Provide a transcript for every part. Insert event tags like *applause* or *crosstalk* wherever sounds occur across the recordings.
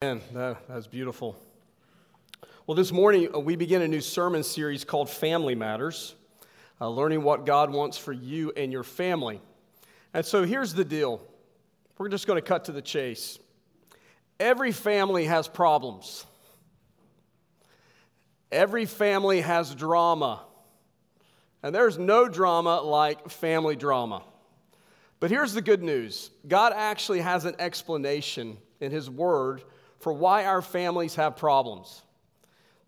Man, that, that's beautiful. Well, this morning uh, we begin a new sermon series called Family Matters, uh, learning what God wants for you and your family. And so here's the deal we're just going to cut to the chase. Every family has problems, every family has drama. And there's no drama like family drama. But here's the good news God actually has an explanation in His Word for why our families have problems.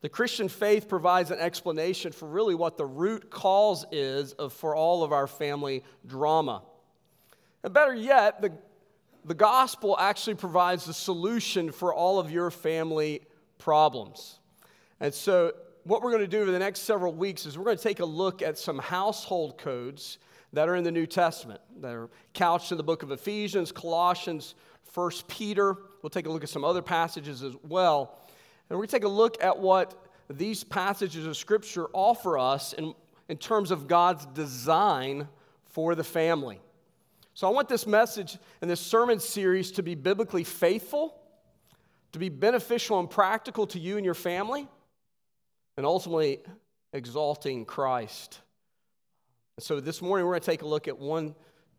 The Christian faith provides an explanation for really what the root cause is of, for all of our family drama. And better yet, the, the gospel actually provides the solution for all of your family problems. And so, what we're going to do over the next several weeks is we're going to take a look at some household codes that are in the New Testament, that are couched in the book of Ephesians, Colossians, First Peter. We'll take a look at some other passages as well. And we're going to take a look at what these passages of Scripture offer us in, in terms of God's design for the family. So I want this message and this sermon series to be biblically faithful, to be beneficial and practical to you and your family, and ultimately exalting Christ. And so this morning we're going to take a look at one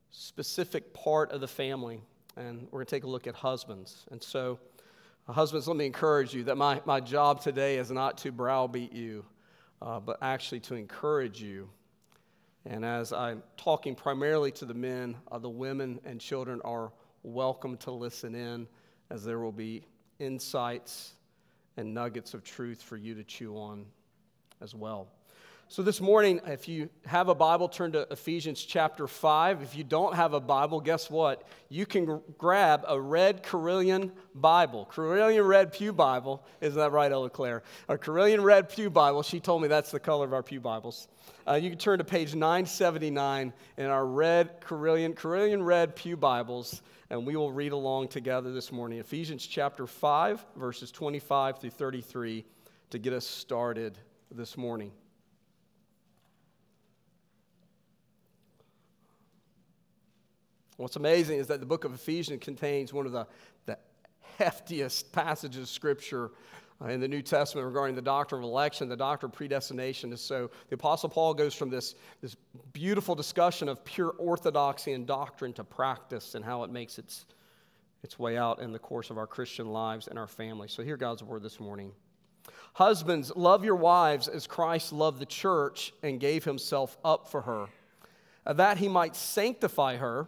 specific part of the family and we're going to take a look at husbands. And so, uh, husbands, let me encourage you that my, my job today is not to browbeat you, uh, but actually to encourage you. And as I'm talking primarily to the men, uh, the women and children are welcome to listen in, as there will be insights and nuggets of truth for you to chew on as well. So, this morning, if you have a Bible, turn to Ephesians chapter 5. If you don't have a Bible, guess what? You can g- grab a red Carilion Bible. Carilion Red Pew Bible. Isn't that right, Ella Claire? A Carilion Red Pew Bible. She told me that's the color of our Pew Bibles. Uh, you can turn to page 979 in our red Carilion, Carilion Red Pew Bibles, and we will read along together this morning. Ephesians chapter 5, verses 25 through 33 to get us started this morning. What's amazing is that the book of Ephesians contains one of the, the heftiest passages of Scripture uh, in the New Testament regarding the doctrine of election, the doctrine of predestination. And so the Apostle Paul goes from this, this beautiful discussion of pure orthodoxy and doctrine to practice and how it makes its, its way out in the course of our Christian lives and our families. So hear God's word this morning. Husbands, love your wives as Christ loved the church and gave himself up for her, that he might sanctify her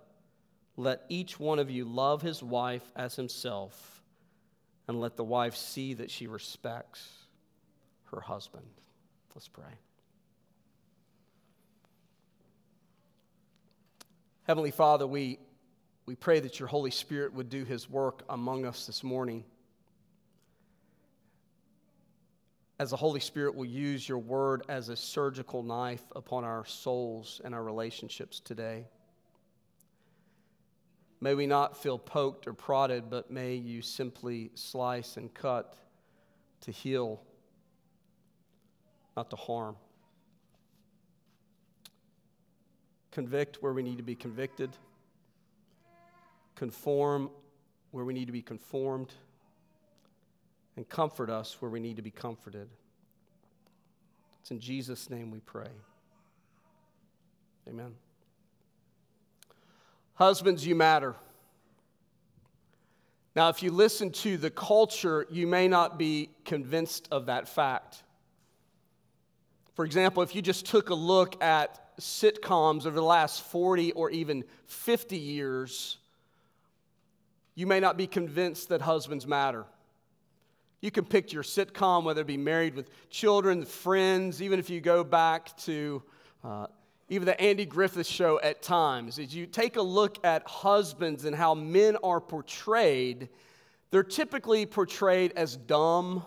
let each one of you love his wife as himself, and let the wife see that she respects her husband. Let's pray. Heavenly Father, we, we pray that your Holy Spirit would do his work among us this morning. As the Holy Spirit will use your word as a surgical knife upon our souls and our relationships today. May we not feel poked or prodded, but may you simply slice and cut to heal, not to harm. Convict where we need to be convicted, conform where we need to be conformed, and comfort us where we need to be comforted. It's in Jesus' name we pray. Amen. Husbands, you matter. Now, if you listen to the culture, you may not be convinced of that fact. For example, if you just took a look at sitcoms over the last 40 or even 50 years, you may not be convinced that husbands matter. You can pick your sitcom, whether it be married with children, friends, even if you go back to uh, even the Andy Griffith show at times. As you take a look at husbands and how men are portrayed, they're typically portrayed as dumb,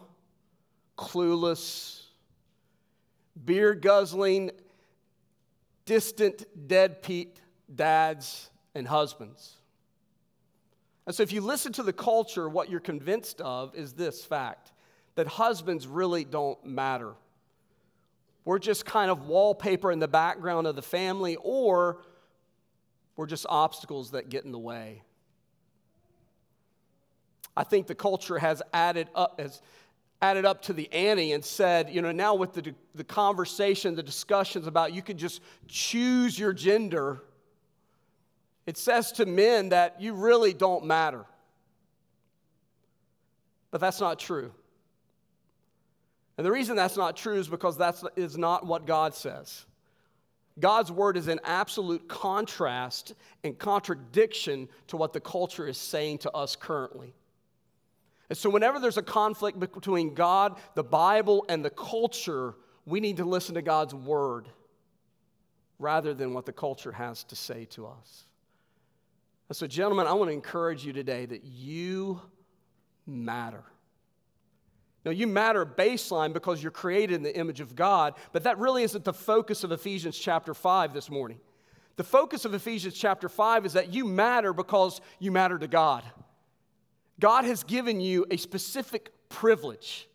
clueless, beer guzzling, distant, deadbeat dads and husbands. And so, if you listen to the culture, what you're convinced of is this fact that husbands really don't matter. We're just kind of wallpaper in the background of the family, or we're just obstacles that get in the way. I think the culture has added up, has added up to the ante and said, you know, now with the, the conversation, the discussions about you can just choose your gender it says to men that you really don't matter. But that's not true. And the reason that's not true is because that is not what God says. God's word is in absolute contrast and contradiction to what the culture is saying to us currently. And so, whenever there's a conflict between God, the Bible, and the culture, we need to listen to God's word rather than what the culture has to say to us. So, gentlemen, I want to encourage you today that you matter. Now, you matter baseline because you're created in the image of God, but that really isn't the focus of Ephesians chapter 5 this morning. The focus of Ephesians chapter 5 is that you matter because you matter to God. God has given you a specific privilege,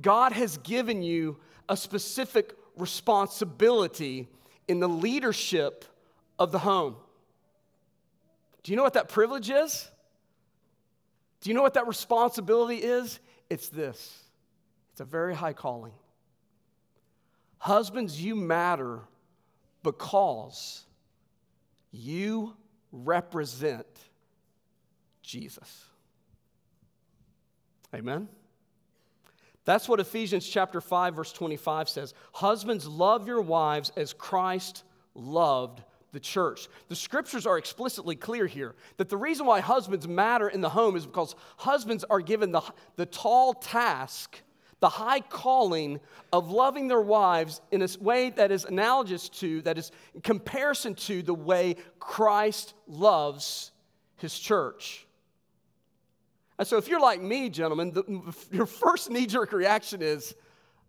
God has given you a specific responsibility in the leadership of the home. Do you know what that privilege is? Do you know what that responsibility is? It's this it's a very high calling. Husbands, you matter because you represent Jesus. Amen? That's what Ephesians chapter 5 verse 25 says. Husbands love your wives as Christ loved the church. The scriptures are explicitly clear here that the reason why husbands matter in the home is because husbands are given the, the tall task, the high calling of loving their wives in a way that is analogous to, that is in comparison to the way Christ loves his church. And so, if you're like me, gentlemen, the, your first knee jerk reaction is,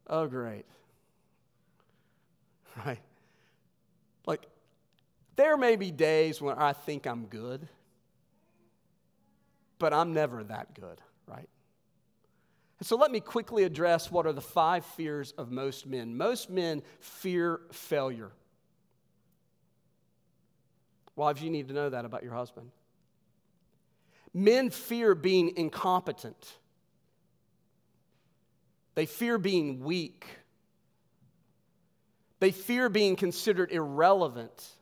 oh, great. *laughs* Right? There may be days when I think I'm good, but I'm never that good, right? And so let me quickly address what are the five fears of most men. Most men fear failure. Wives, you need to know that about your husband. Men fear being incompetent. They fear being weak. They fear being considered irrelevant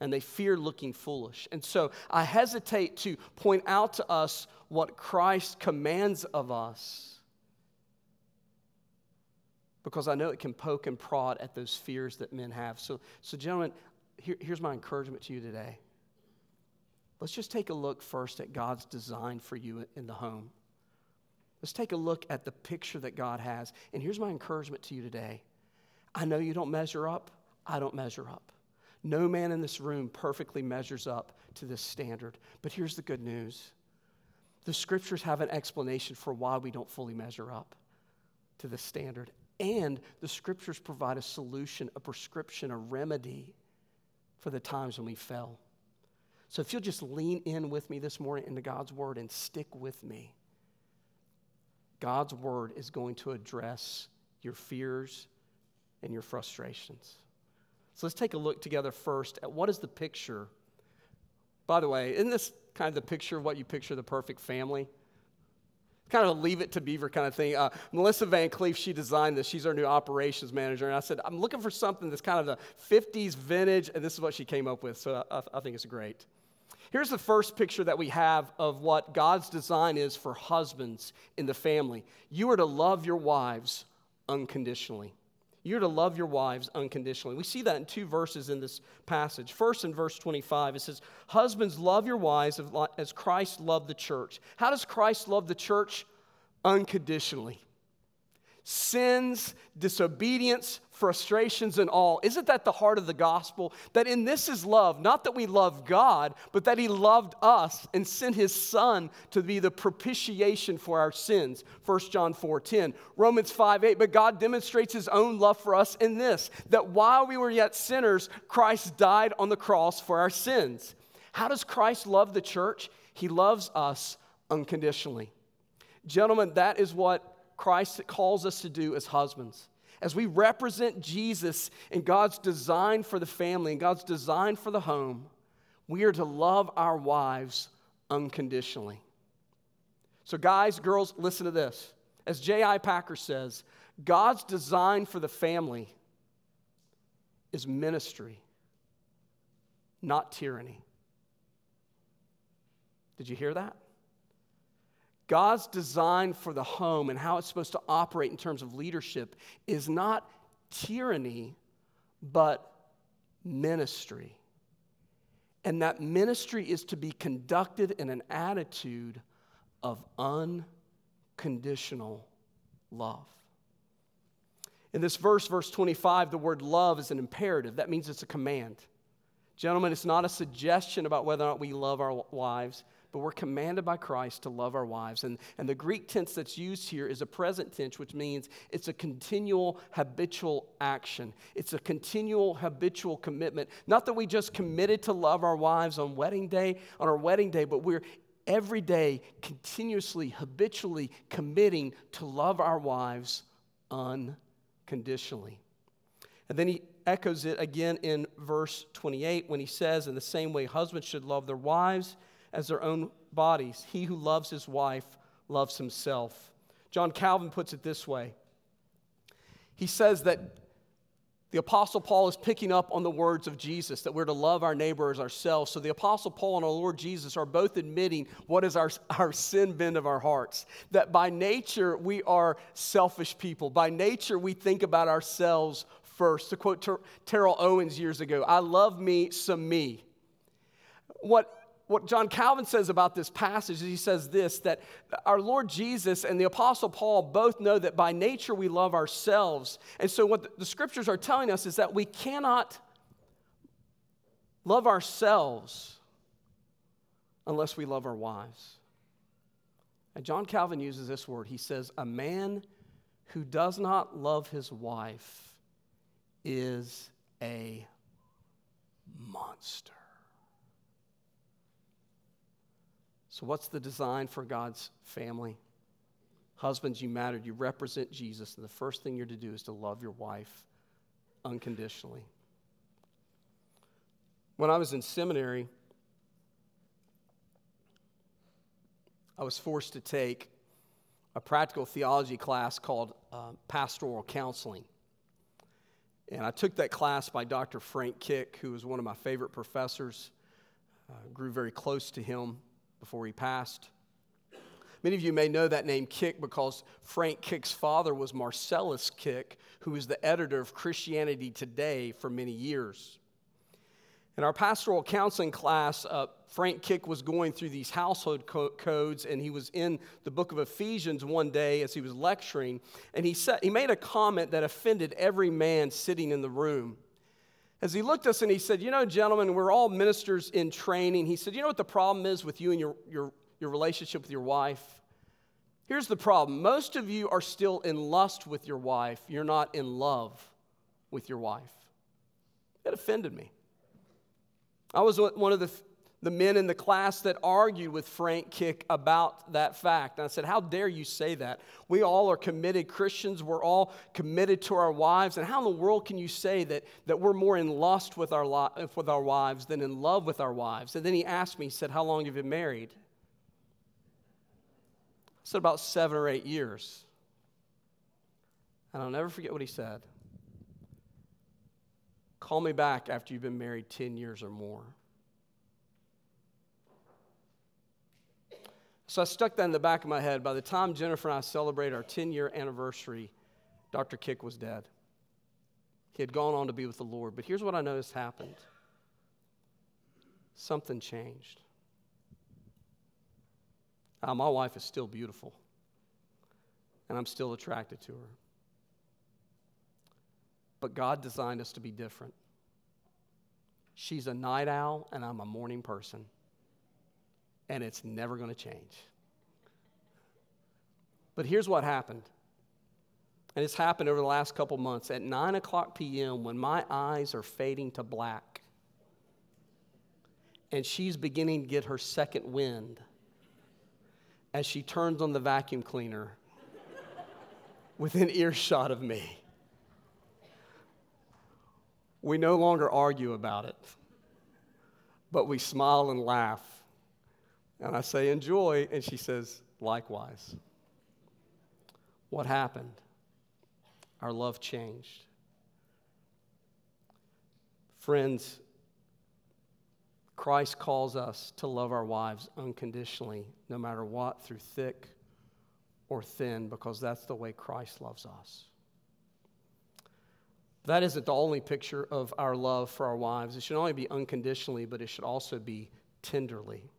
and they fear looking foolish. And so I hesitate to point out to us what Christ commands of us because I know it can poke and prod at those fears that men have. So, so gentlemen, here, here's my encouragement to you today. Let's just take a look first at God's design for you in the home. Let's take a look at the picture that God has. And here's my encouragement to you today. I know you don't measure up, I don't measure up. No man in this room perfectly measures up to this standard. But here's the good news the scriptures have an explanation for why we don't fully measure up to this standard. And the scriptures provide a solution, a prescription, a remedy for the times when we fell. So if you'll just lean in with me this morning into God's word and stick with me, God's word is going to address your fears and your frustrations. So let's take a look together first at what is the picture. By the way, isn't this kind of the picture of what you picture the perfect family? Kind of a leave it to beaver kind of thing. Uh, Melissa Van Cleef, she designed this. She's our new operations manager. And I said, I'm looking for something that's kind of the 50s vintage, and this is what she came up with. So I, I think it's great. Here's the first picture that we have of what God's design is for husbands in the family. You are to love your wives unconditionally. You're to love your wives unconditionally. We see that in two verses in this passage. First, in verse 25, it says, Husbands, love your wives as Christ loved the church. How does Christ love the church? Unconditionally sins, disobedience, frustrations, and all. Isn't that the heart of the gospel? That in this is love, not that we love God, but that He loved us and sent His Son to be the propitiation for our sins. 1 John 4 10. Romans 5 8. But God demonstrates His own love for us in this, that while we were yet sinners, Christ died on the cross for our sins. How does Christ love the church? He loves us unconditionally. Gentlemen, that is what Christ calls us to do as husbands. As we represent Jesus and God's design for the family and God's design for the home, we are to love our wives unconditionally. So, guys, girls, listen to this. As J.I. Packer says, God's design for the family is ministry, not tyranny. Did you hear that? God's design for the home and how it's supposed to operate in terms of leadership is not tyranny, but ministry. And that ministry is to be conducted in an attitude of unconditional love. In this verse, verse 25, the word love is an imperative. That means it's a command. Gentlemen, it's not a suggestion about whether or not we love our wives but we're commanded by Christ to love our wives. And, and the Greek tense that's used here is a present tense, which means it's a continual habitual action. It's a continual habitual commitment. Not that we just committed to love our wives on wedding day, on our wedding day, but we're every day continuously, habitually committing to love our wives unconditionally. And then he echoes it again in verse 28 when he says, In the same way, husbands should love their wives as their own bodies. He who loves his wife loves himself. John Calvin puts it this way He says that the Apostle Paul is picking up on the words of Jesus that we're to love our neighbor as ourselves. So the Apostle Paul and our Lord Jesus are both admitting what is our, our sin bend of our hearts. That by nature we are selfish people. By nature we think about ourselves first. To quote Ter- Terrell Owens years ago, I love me some me. What what John Calvin says about this passage is he says this that our Lord Jesus and the Apostle Paul both know that by nature we love ourselves. And so, what the scriptures are telling us is that we cannot love ourselves unless we love our wives. And John Calvin uses this word. He says, A man who does not love his wife is a monster. So, what's the design for God's family? Husbands, you matter. You represent Jesus. And the first thing you're to do is to love your wife unconditionally. When I was in seminary, I was forced to take a practical theology class called uh, pastoral counseling. And I took that class by Dr. Frank Kik, who was one of my favorite professors. Uh, grew very close to him before he passed. Many of you may know that name Kik because Frank Kik's father was Marcellus Kik, who was the editor of Christianity Today for many years. In our pastoral counseling class, uh, Frank Kik was going through these household co- codes, and he was in the book of Ephesians one day as he was lecturing, and he, said, he made a comment that offended every man sitting in the room. As he looked at us and he said, You know, gentlemen, we're all ministers in training. He said, You know what the problem is with you and your, your, your relationship with your wife? Here's the problem most of you are still in lust with your wife, you're not in love with your wife. It offended me. I was one of the the men in the class that argued with Frank Kik about that fact. And I said, How dare you say that? We all are committed Christians. We're all committed to our wives. And how in the world can you say that, that we're more in lust with our, with our wives than in love with our wives? And then he asked me, He said, How long have you been married? I said, About seven or eight years. And I'll never forget what he said. Call me back after you've been married 10 years or more. So I stuck that in the back of my head. By the time Jennifer and I celebrate our 10 year anniversary, Dr. Kik was dead. He had gone on to be with the Lord. But here's what I noticed happened something changed. Uh, my wife is still beautiful, and I'm still attracted to her. But God designed us to be different. She's a night owl, and I'm a morning person. And it's never going to change. But here's what happened. And it's happened over the last couple months. At 9 o'clock p.m., when my eyes are fading to black, and she's beginning to get her second wind as she turns on the vacuum cleaner *laughs* within earshot of me. We no longer argue about it, but we smile and laugh. And I say, Enjoy. And she says, Likewise. What happened? Our love changed. Friends, Christ calls us to love our wives unconditionally, no matter what, through thick or thin, because that's the way Christ loves us. That isn't the only picture of our love for our wives. It should only be unconditionally, but it should also be tenderly.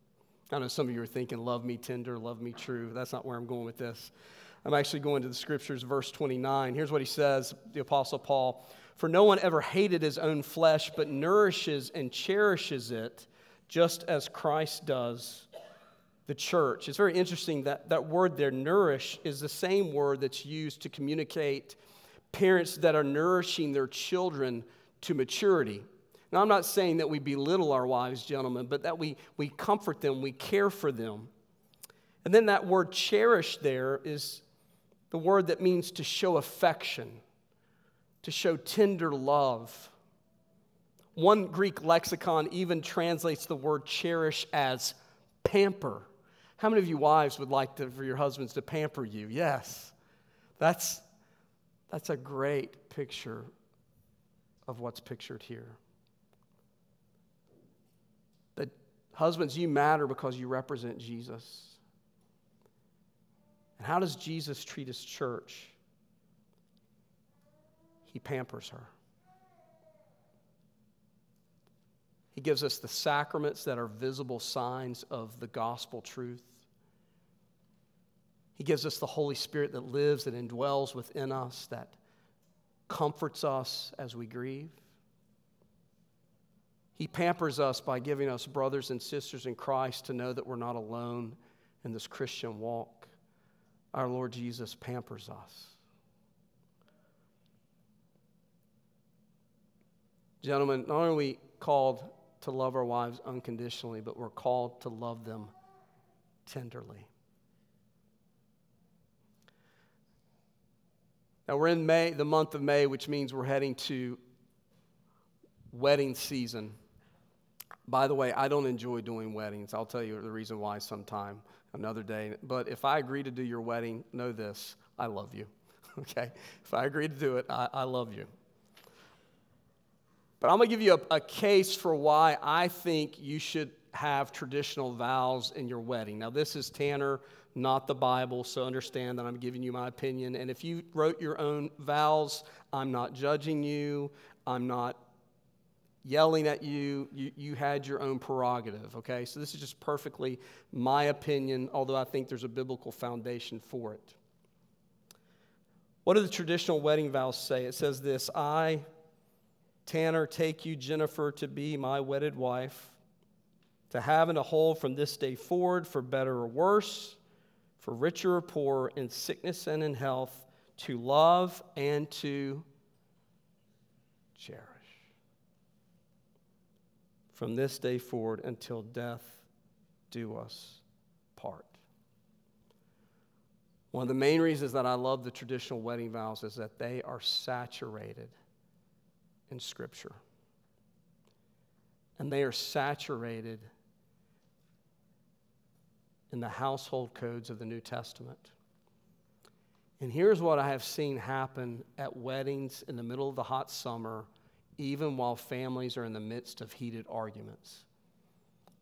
I know some of you are thinking, love me tender, love me true. That's not where I'm going with this. I'm actually going to the scriptures, verse 29. Here's what he says, the Apostle Paul For no one ever hated his own flesh, but nourishes and cherishes it, just as Christ does the church. It's very interesting that that word there, nourish, is the same word that's used to communicate parents that are nourishing their children to maturity. Now, I'm not saying that we belittle our wives, gentlemen, but that we, we comfort them, we care for them. And then that word cherish there is the word that means to show affection, to show tender love. One Greek lexicon even translates the word cherish as pamper. How many of you wives would like to, for your husbands to pamper you? Yes. That's, that's a great picture of what's pictured here. That husbands, you matter because you represent Jesus. And how does Jesus treat his church? He pampers her. He gives us the sacraments that are visible signs of the gospel truth. He gives us the Holy Spirit that lives and indwells within us, that comforts us as we grieve. He pampers us by giving us brothers and sisters in Christ to know that we're not alone in this Christian walk. Our Lord Jesus pampers us. Gentlemen, not only are we called to love our wives unconditionally, but we're called to love them tenderly. Now we're in May, the month of May, which means we're heading to wedding season. By the way, I don't enjoy doing weddings. I'll tell you the reason why sometime, another day. But if I agree to do your wedding, know this I love you. *laughs* Okay? If I agree to do it, I, I love you. But I'm going to give you a, a case for why I think you should have traditional vows in your wedding. Now, this is Tanner not the Bible, so understand that I'm giving you my opinion. And if you wrote your own vows, I'm not judging you, I'm not yelling at you. you. You had your own prerogative, okay? So this is just perfectly my opinion, although I think there's a biblical foundation for it. What do the traditional wedding vows say? It says this I, Tanner, take you, Jennifer, to be my wedded wife, to have and to hold from this day forward, for better or worse for richer or poorer, in sickness and in health, to love and to cherish. From this day forward until death do us part. One of the main reasons that I love the traditional wedding vows is that they are saturated in Scripture. And they are saturated in the household codes of the New Testament. And here's what I have seen happen at weddings in the middle of the hot summer, even while families are in the midst of heated arguments.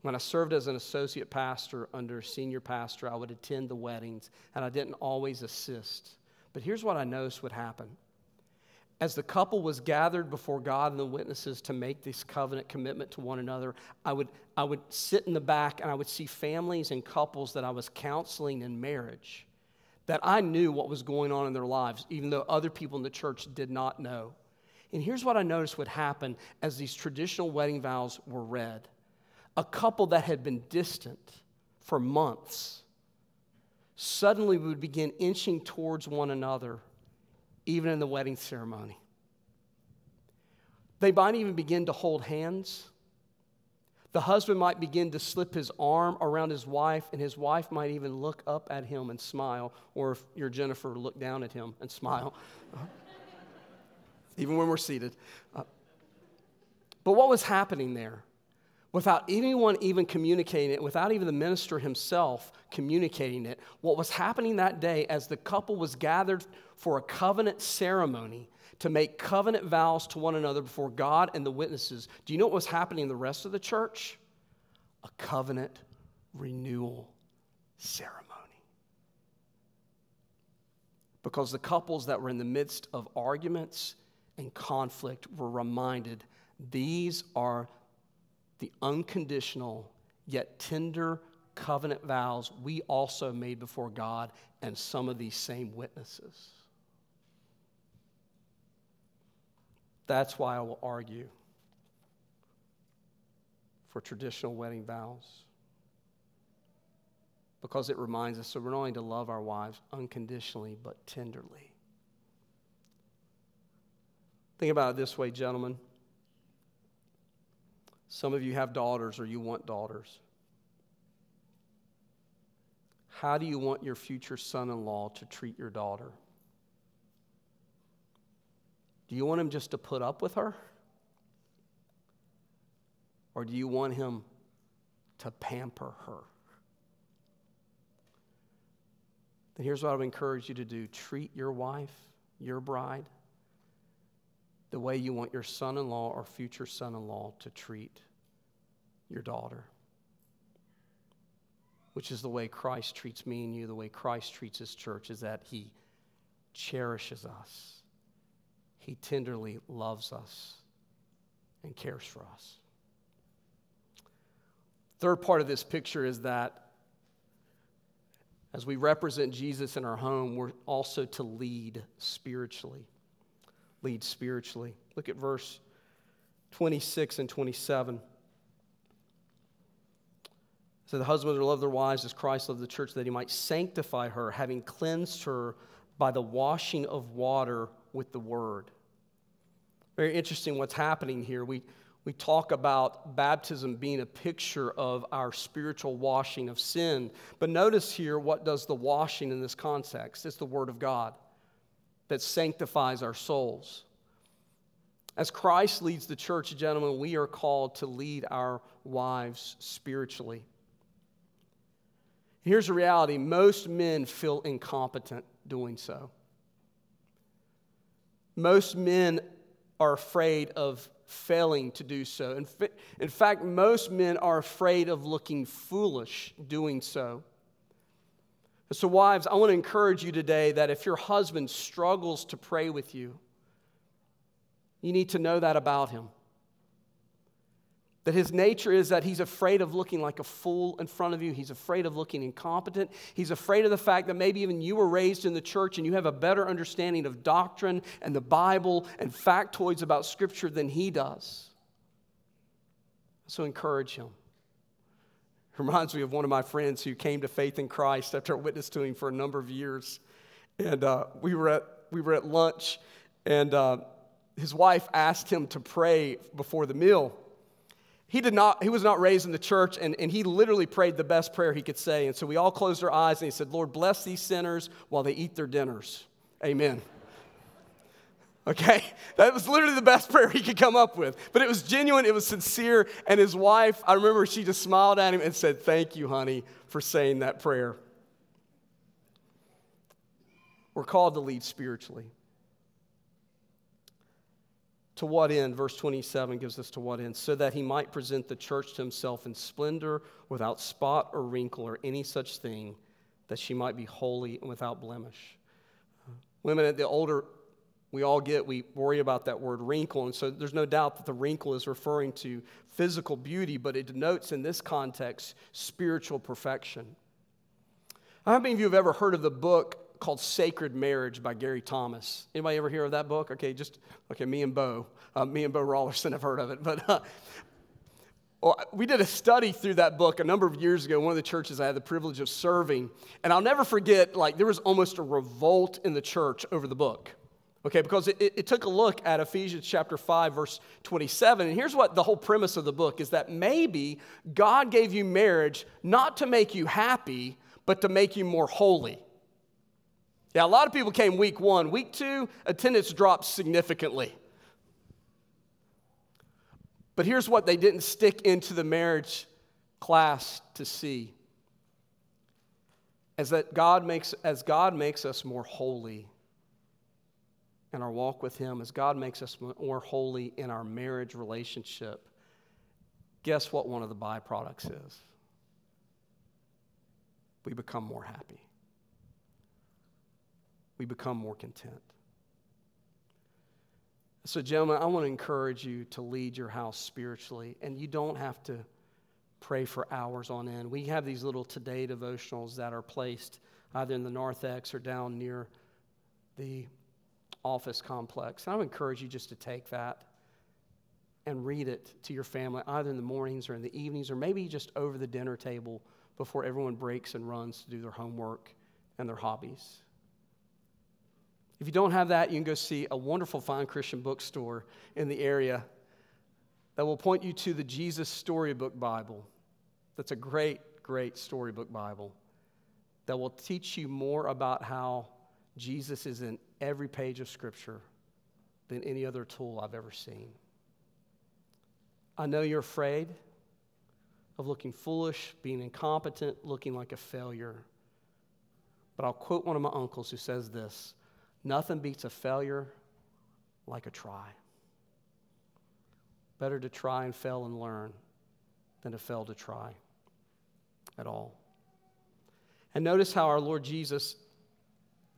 When I served as an associate pastor under senior pastor, I would attend the weddings, and I didn't always assist. But here's what I noticed would happen. As the couple was gathered before God and the witnesses to make this covenant commitment to one another, I would, I would sit in the back and I would see families and couples that I was counseling in marriage that I knew what was going on in their lives, even though other people in the church did not know. And here's what I noticed would happen as these traditional wedding vows were read a couple that had been distant for months suddenly would begin inching towards one another, even in the wedding ceremony. They might even begin to hold hands. The husband might begin to slip his arm around his wife, and his wife might even look up at him and smile, or if you're Jennifer, look down at him and *laughs* smile, even when we're seated. Uh, but what was happening there? without anyone even communicating it, without even the minister himself communicating it, what was happening that day as the couple was gathered for a covenant ceremony to make covenant vows to one another before God and the witnesses, do you know what was happening in the rest of the church? A covenant renewal ceremony. Because the couples that were in the midst of arguments and conflict were reminded these are the unconditional yet tender covenant vows we also made before God and some of these same witnesses. That's why I will argue for traditional wedding vows. Because it reminds us that we're not only to love our wives unconditionally, but tenderly. Think about it this way, gentlemen. Some of you have daughters or you want daughters. How do you want your future son in law to treat your daughter? Do you want him just to put up with her? Or do you want him to pamper her? Then here's what I would encourage you to do treat your wife, your bride, the way you want your son in law or future son in law to treat your daughter. Which is the way Christ treats me and you, the way Christ treats his church, is that he cherishes us, he tenderly loves us, and cares for us. Third part of this picture is that as we represent Jesus in our home, we're also to lead spiritually lead spiritually. Look at verse 26 and 27. So the husbands will love their wives as Christ loved the church, that he might sanctify her, having cleansed her by the washing of water with the word. Very interesting what's happening here. We, we talk about baptism being a picture of our spiritual washing of sin. But notice here what does the washing in this context? It's the Word of God that sanctifies our souls. As Christ leads the church, gentlemen, we are called to lead our wives spiritually. Here's the reality most men feel incompetent doing so. Most men are afraid of failing to do so. In, in fact, most men are afraid of looking foolish doing so. So, wives, I want to encourage you today that if your husband struggles to pray with you, you need to know that about him. That his nature is that he's afraid of looking like a fool in front of you. He's afraid of looking incompetent. He's afraid of the fact that maybe even you were raised in the church and you have a better understanding of doctrine and the Bible and factoids about Scripture than he does. So encourage him. Reminds me of one of my friends who came to faith in Christ after I witnessed to him for a number of years. And uh, we, were at, we were at lunch, and uh, his wife asked him to pray before the meal. He, did not, he was not raised in the church, and, and he literally prayed the best prayer he could say. And so we all closed our eyes, and he said, Lord, bless these sinners while they eat their dinners. Amen. Okay? That was literally the best *laughs* prayer he could come up with. But it was genuine, it was sincere. And his wife, I remember she just smiled at him and said, Thank you, honey, for saying that prayer. We're called to lead spiritually. To what end? Verse 27 gives us to what end? So that he might present the church to himself in splendor, without spot or wrinkle or any such thing, that she might be holy and without blemish. Women at the older we all get, we worry about that word wrinkle. And so there's no doubt that the wrinkle is referring to physical beauty, but it denotes in this context spiritual perfection. How many of you have ever heard of the book called Sacred Marriage by Gary Thomas? Anybody ever hear of that book? Okay, just, okay, me and Bo. Uh, me and Bo Rollerson have heard of it. *laughs* But uh, well, we did a study through that book a number of years ago. One of the churches I had the privilege of serving. And I'll never forget, like, there was almost a revolt in the church over the book. Okay, because it, it, took a look at Ephesians chapter 5, verse 27. And here's what the whole premise of the book is that maybe God gave you marriage not to make you happy, but to make you more holy. Yeah, a lot of people came week one. Week two, attendance dropped significantly. But here's what they didn't stick into the marriage class to see. As that God makes, as God makes us more holy, in our walk with Him, as God makes us more holy in our marriage relationship, guess what one of the byproducts is? We become more happy. We become more content. So, gentlemen, I want to encourage you to lead your house spiritually, and you don't have to pray for hours on end. We have these little today devotionals that are placed either in the narthex or down near the office complex. And I would encourage you just to take that and read it to your family, either in the mornings or in the evenings, or maybe just over the dinner table before everyone breaks and runs to do their homework and their hobbies. If you don't have that, you can go see a wonderful fine Christian bookstore in the area that will point you to the Jesus Storybook Bible. That's a great, great storybook Bible that will teach you more about how Jesus is in every page of Scripture than any other tool I've ever seen. I know you're afraid of looking foolish, being incompetent, looking like a failure. But I'll quote one of my uncles who says this Nothing beats a failure like a try. Better to try and fail and learn than to fail to try at all. And notice how our Lord Jesus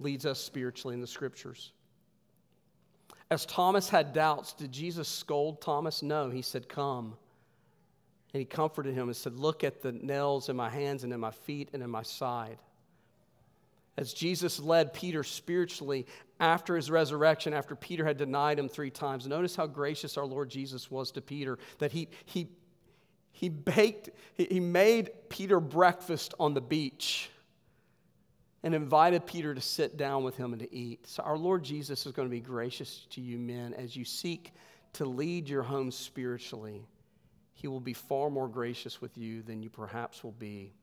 leads us spiritually in the scriptures. As Thomas had doubts, did Jesus scold Thomas? No, he said, Come. And he comforted him and said, Look at the nails in my hands and in my feet and in my side. As Jesus led Peter spiritually after his resurrection, after Peter had denied him three times, notice how gracious our Lord Jesus was to Peter, that he, he, he baked, he made Peter breakfast on the beach and invited Peter to sit down with him and to eat. So, our Lord Jesus is going to be gracious to you men as you seek to lead your home spiritually. He will be far more gracious with you than you perhaps will be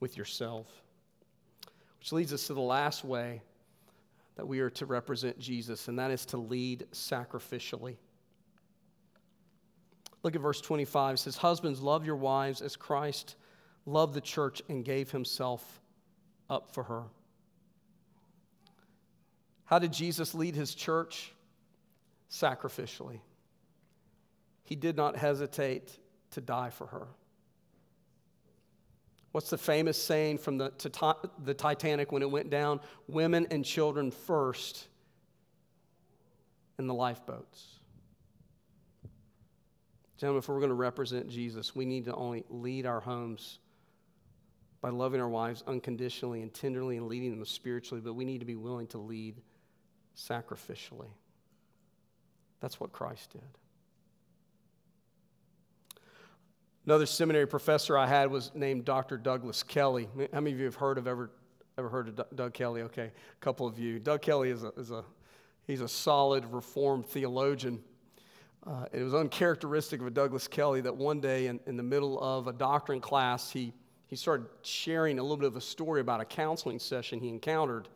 with yourself. Which leads us to the last way that we are to represent Jesus, and that is to lead sacrificially. Look at verse 25. It says, Husbands, love your wives as Christ loved the church and gave himself up for her. How did Jesus lead his church? Sacrificially. He did not hesitate to die for her. What's the famous saying from the, the Titanic when it went down? Women and children first in the lifeboats. Gentlemen, if we're going to represent Jesus, we need to only lead our homes by loving our wives unconditionally and tenderly and leading them spiritually, but we need to be willing to lead sacrificially. That's what Christ did. Another seminary professor I had was named Dr. Douglas Kelly. How many of you have heard of ever ever heard of Doug Kelly? Okay, a couple of you. Doug Kelly is a, is a he's a solid Reformed theologian. Uh, it was uncharacteristic of a Douglas Kelly that one day in, in the middle of a doctrine class, he he started sharing a little bit of a story about a counseling session he encountered.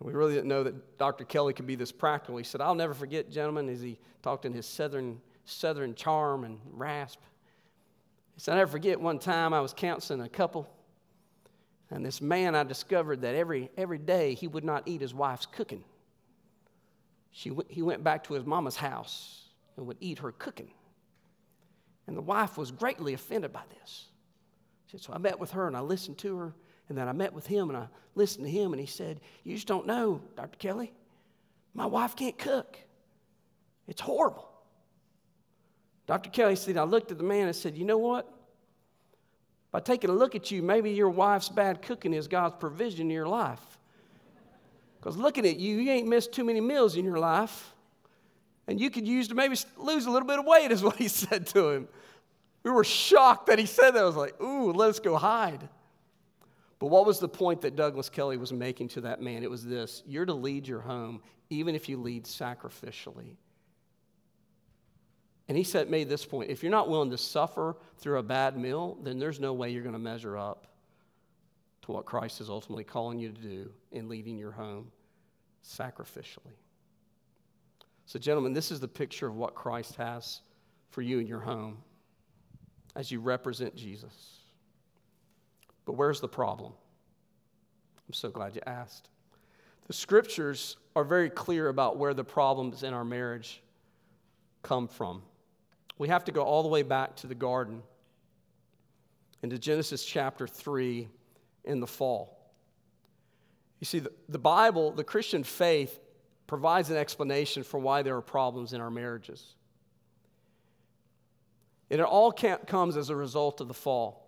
We really didn't know that Dr. Kelly could be this practical. He said, I'll never forget, gentlemen, as he talked in his southern, southern charm and rasp. He said, I'll never forget one time I was counseling a couple, and this man, I discovered that every, every day he would not eat his wife's cooking. She, he went back to his mama's house and would eat her cooking. And the wife was greatly offended by this So I met with her and I listened to her. And then I met with him and I listened to him. And he said, You just don't know, Dr. Kelly. My wife can't cook. It's horrible. Dr. Kelly said, I looked at the man and said, You know what? By taking a look at you, maybe your wife's bad cooking is God's provision in your life. Because looking at you, you ain't missed too many meals in your life. And you could use to maybe lose a little bit of weight, is what he *laughs* said to him. We were shocked that he said that. I was like, ooh, let us go hide. But what was the point that Douglas Kelly was making to that man? It was this you're to lead your home, even if you lead sacrificially. And he said, made this point if you're not willing to suffer through a bad meal, then there's no way you're going to measure up to what Christ is ultimately calling you to do in leading your home sacrificially. So, gentlemen, this is the picture of what Christ has for you in your home as you represent Jesus. But where's the problem? I'm so glad you asked. The scriptures are very clear about where the problems in our marriage come from. We have to go all the way back to the garden, into Genesis chapter 3 in the fall. You see, the, the Bible, the Christian faith, provides an explanation for why there are problems in our marriages. It all comes as a result of the fall.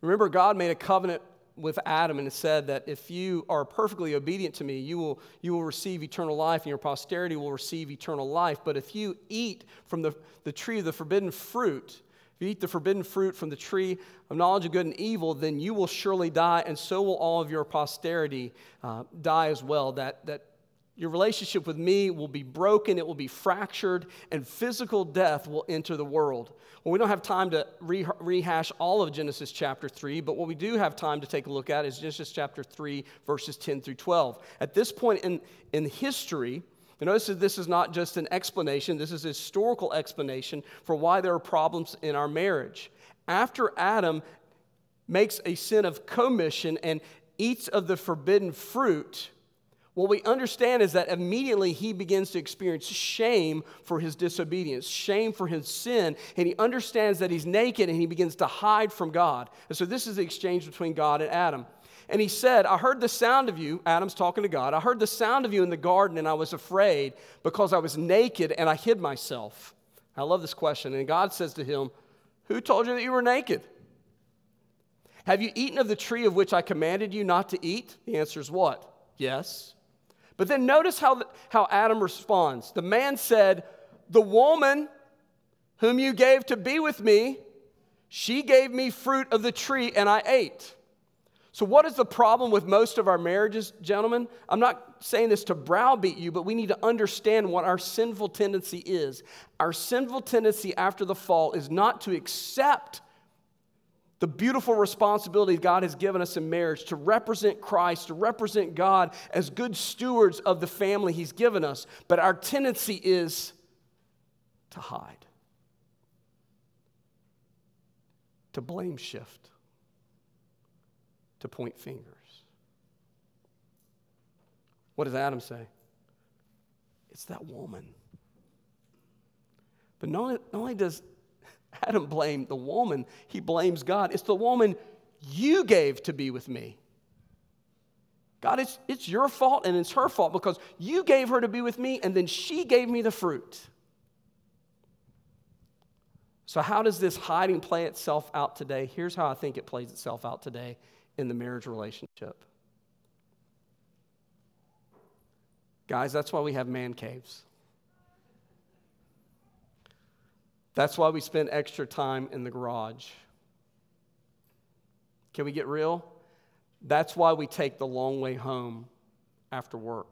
Remember, God made a covenant with Adam and said that if you are perfectly obedient to me, you will, you will receive eternal life and your posterity will receive eternal life. But if you eat from the, the tree of the forbidden fruit, if you eat the forbidden fruit from the tree of knowledge of good and evil, then you will surely die, and so will all of your posterity uh, die as well. That, that your relationship with me will be broken, it will be fractured, and physical death will enter the world. Well, we don't have time to re- rehash all of Genesis chapter 3, but what we do have time to take a look at is Genesis chapter 3, verses 10 through 12. At this point in, in history, you notice that this is not just an explanation, this is a historical explanation for why there are problems in our marriage. After Adam makes a sin of commission and eats of the forbidden fruit, what we understand is that immediately he begins to experience shame for his disobedience, shame for his sin, and he understands that he's naked and he begins to hide from God. And so this is the exchange between God and Adam. And he said, I heard the sound of you, Adam's talking to God, I heard the sound of you in the garden and I was afraid because I was naked and I hid myself. I love this question. And God says to him, Who told you that you were naked? Have you eaten of the tree of which I commanded you not to eat? The answer is what? Yes. But then notice how, how Adam responds. The man said, The woman whom you gave to be with me, she gave me fruit of the tree and I ate. So, what is the problem with most of our marriages, gentlemen? I'm not saying this to browbeat you, but we need to understand what our sinful tendency is. Our sinful tendency after the fall is not to accept the beautiful responsibility God has given us in marriage to represent Christ, to represent God as good stewards of the family He's given us. But our tendency is to hide, to blame shift, to point fingers. What does Adam say? It's that woman. But not only, not only does *laughs* Adam blamed the woman, he blames God. It's the woman you gave to be with me. God, it's, it's your fault and it's her fault because you gave her to be with me and then she gave me the fruit. So, how does this hiding play itself out today? Here's how I think it plays itself out today in the marriage relationship. Guys, that's why we have man caves. That's why we spend extra time in the garage. Can we get real? That's why we take the long way home after work.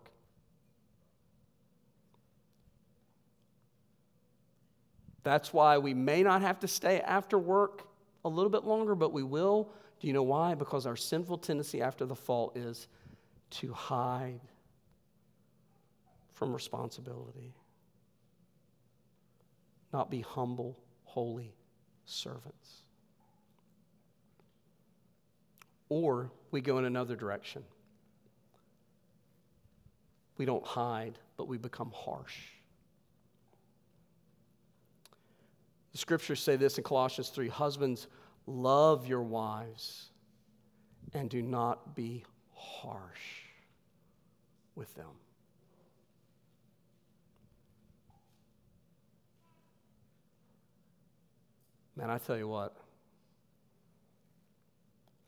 That's why we may not have to stay after work a little bit longer, but we will. Do you know why? Because our sinful tendency after the fall is to hide from responsibility not be humble, holy servants. Or we go in another direction. We don't hide, but we become harsh. The scriptures say this in Colossians 3 Husbands, love your wives and do not be harsh with them. Man, I tell you what,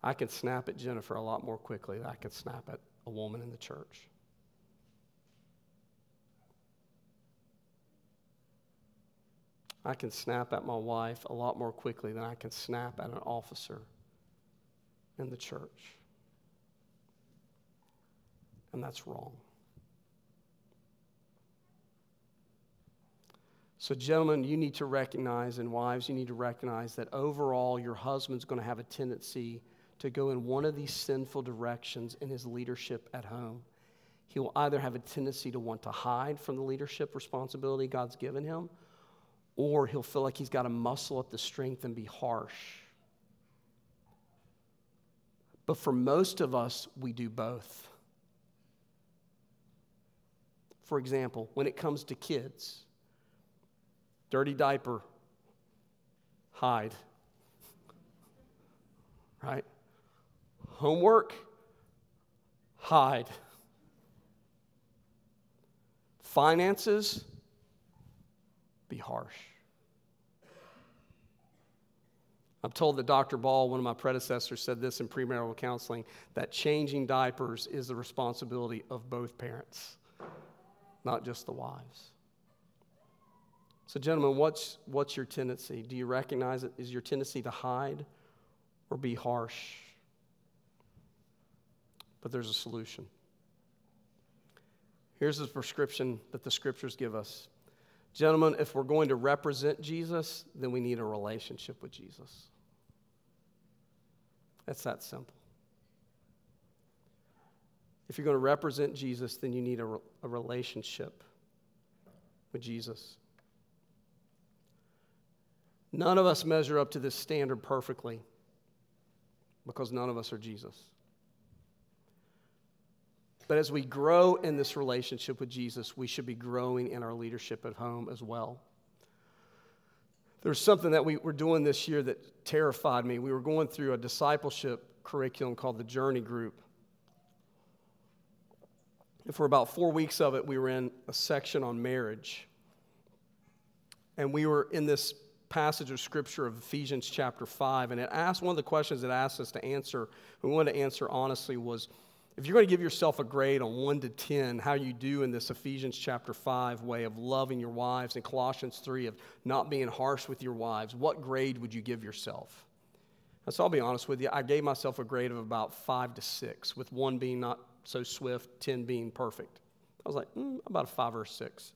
I can snap at Jennifer a lot more quickly than I can snap at a woman in the church. I can snap at my wife a lot more quickly than I can snap at an officer in the church. And that's wrong. So, gentlemen, you need to recognize, and wives, you need to recognize that overall your husband's going to have a tendency to go in one of these sinful directions in his leadership at home. He will either have a tendency to want to hide from the leadership responsibility God's given him, or he'll feel like he's got to muscle up the strength and be harsh. But for most of us, we do both. For example, when it comes to kids, dirty diaper, hide. Right? Homework, hide. Finances, be harsh. I'm told that Dr. Ball, one of my predecessors, said this in premarital counseling that changing diapers is the responsibility of both parents, not just the wives. So, gentlemen, what's, what's your tendency? Do you recognize it? Is your tendency to hide or be harsh? But there's a solution. Here's the prescription that the scriptures give us. Gentlemen, if we're going to represent Jesus, then we need a relationship with Jesus. That's that simple. If you're going to represent Jesus, then you need a, a relationship with Jesus. None of us measure up to this standard perfectly because none of us are Jesus. But as we grow in this relationship with Jesus, we should be growing in our leadership at home as well. There's something that we were doing this year that terrified me. We were going through a discipleship curriculum called the Journey Group. And for about four weeks of it, we were in a section on marriage. And we were in this passage of scripture of Ephesians chapter 5, and it asked one of the questions it asked us to answer, we wanted to answer honestly, was if you're going to give yourself a grade on 1 to 10, how you do in this Ephesians chapter 5 way of loving your wives, and Colossians 3 of not being harsh with your wives, what grade would you give yourself? So I'll be honest with you, I gave myself a grade of about 5 to 6, with 1 being not so swift, 10 being perfect. I was like, mm, about a 5 or 6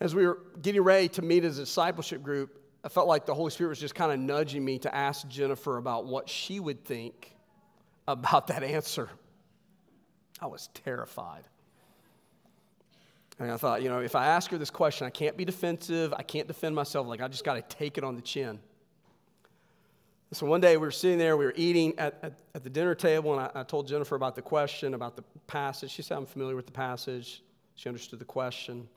as we were getting ready to meet as a discipleship group, I felt like the Holy Spirit was just kind of nudging me to ask Jennifer about what she would think about that answer. I was terrified. And I thought, you know, if I ask her this question, I can't be defensive. I can't defend myself. Like, I just got to take it on the chin. So one day we were sitting there, we were eating at, at, at the dinner table, and I, I, told Jennifer about the question, about the passage. She said, I'm familiar with the passage. She understood the question.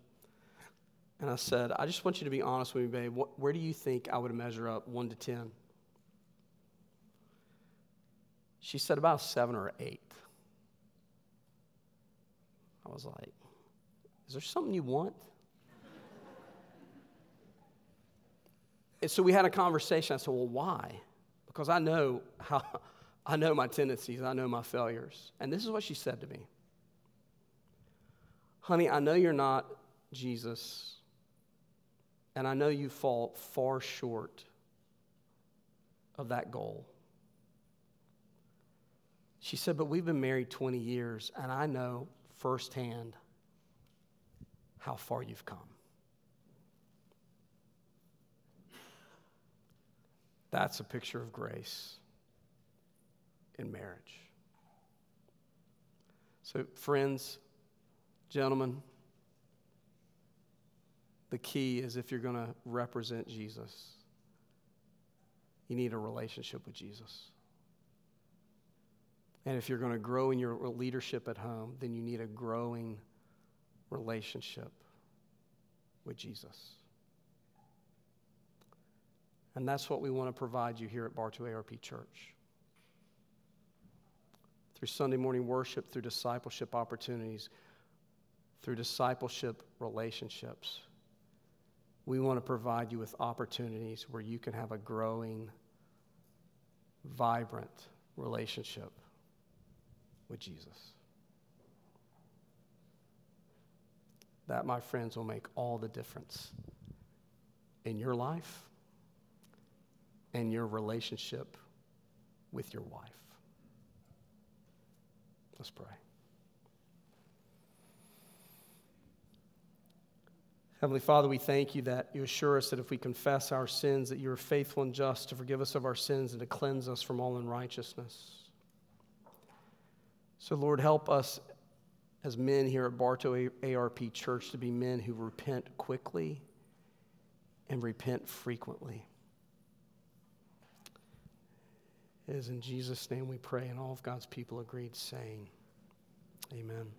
And I said, I just want you to be honest with me, babe. What, where do you think I would measure up 1 to 10? She said about 7 or 8. I was like, Is there something you want? and so we had a conversation. I said, Well, why? Because I know how *laughs* I know my tendencies, I know my failures. And this is what she said to me. Honey, I know you're not Jesus and I know you fall far short of that goal. She said, But we've been married 20 years, and I know firsthand how far you've come. That's a picture of grace in marriage. So, friends, gentlemen, the key is if you're going to represent Jesus, you need a relationship with Jesus. And if you're going to grow in your leadership at home, then you need a growing relationship with Jesus. And that's what we want to provide you here at Bartow ARP Church. Through Sunday morning worship, through discipleship opportunities, through discipleship relationships we want to provide you with opportunities where you can have a growing, vibrant relationship with Jesus. That, my friends, will make all the difference in your life and your relationship with your wife. Let's pray. Heavenly Father, we thank you that you assure us that if we confess our sins, that you are faithful and just to forgive us of our sins and to cleanse us from all unrighteousness. So, Lord, help us as men here at Bartow ARP Church to be men who repent quickly and repent frequently. It is in Jesus' name we pray, and all of God's people agreed, saying, Amen.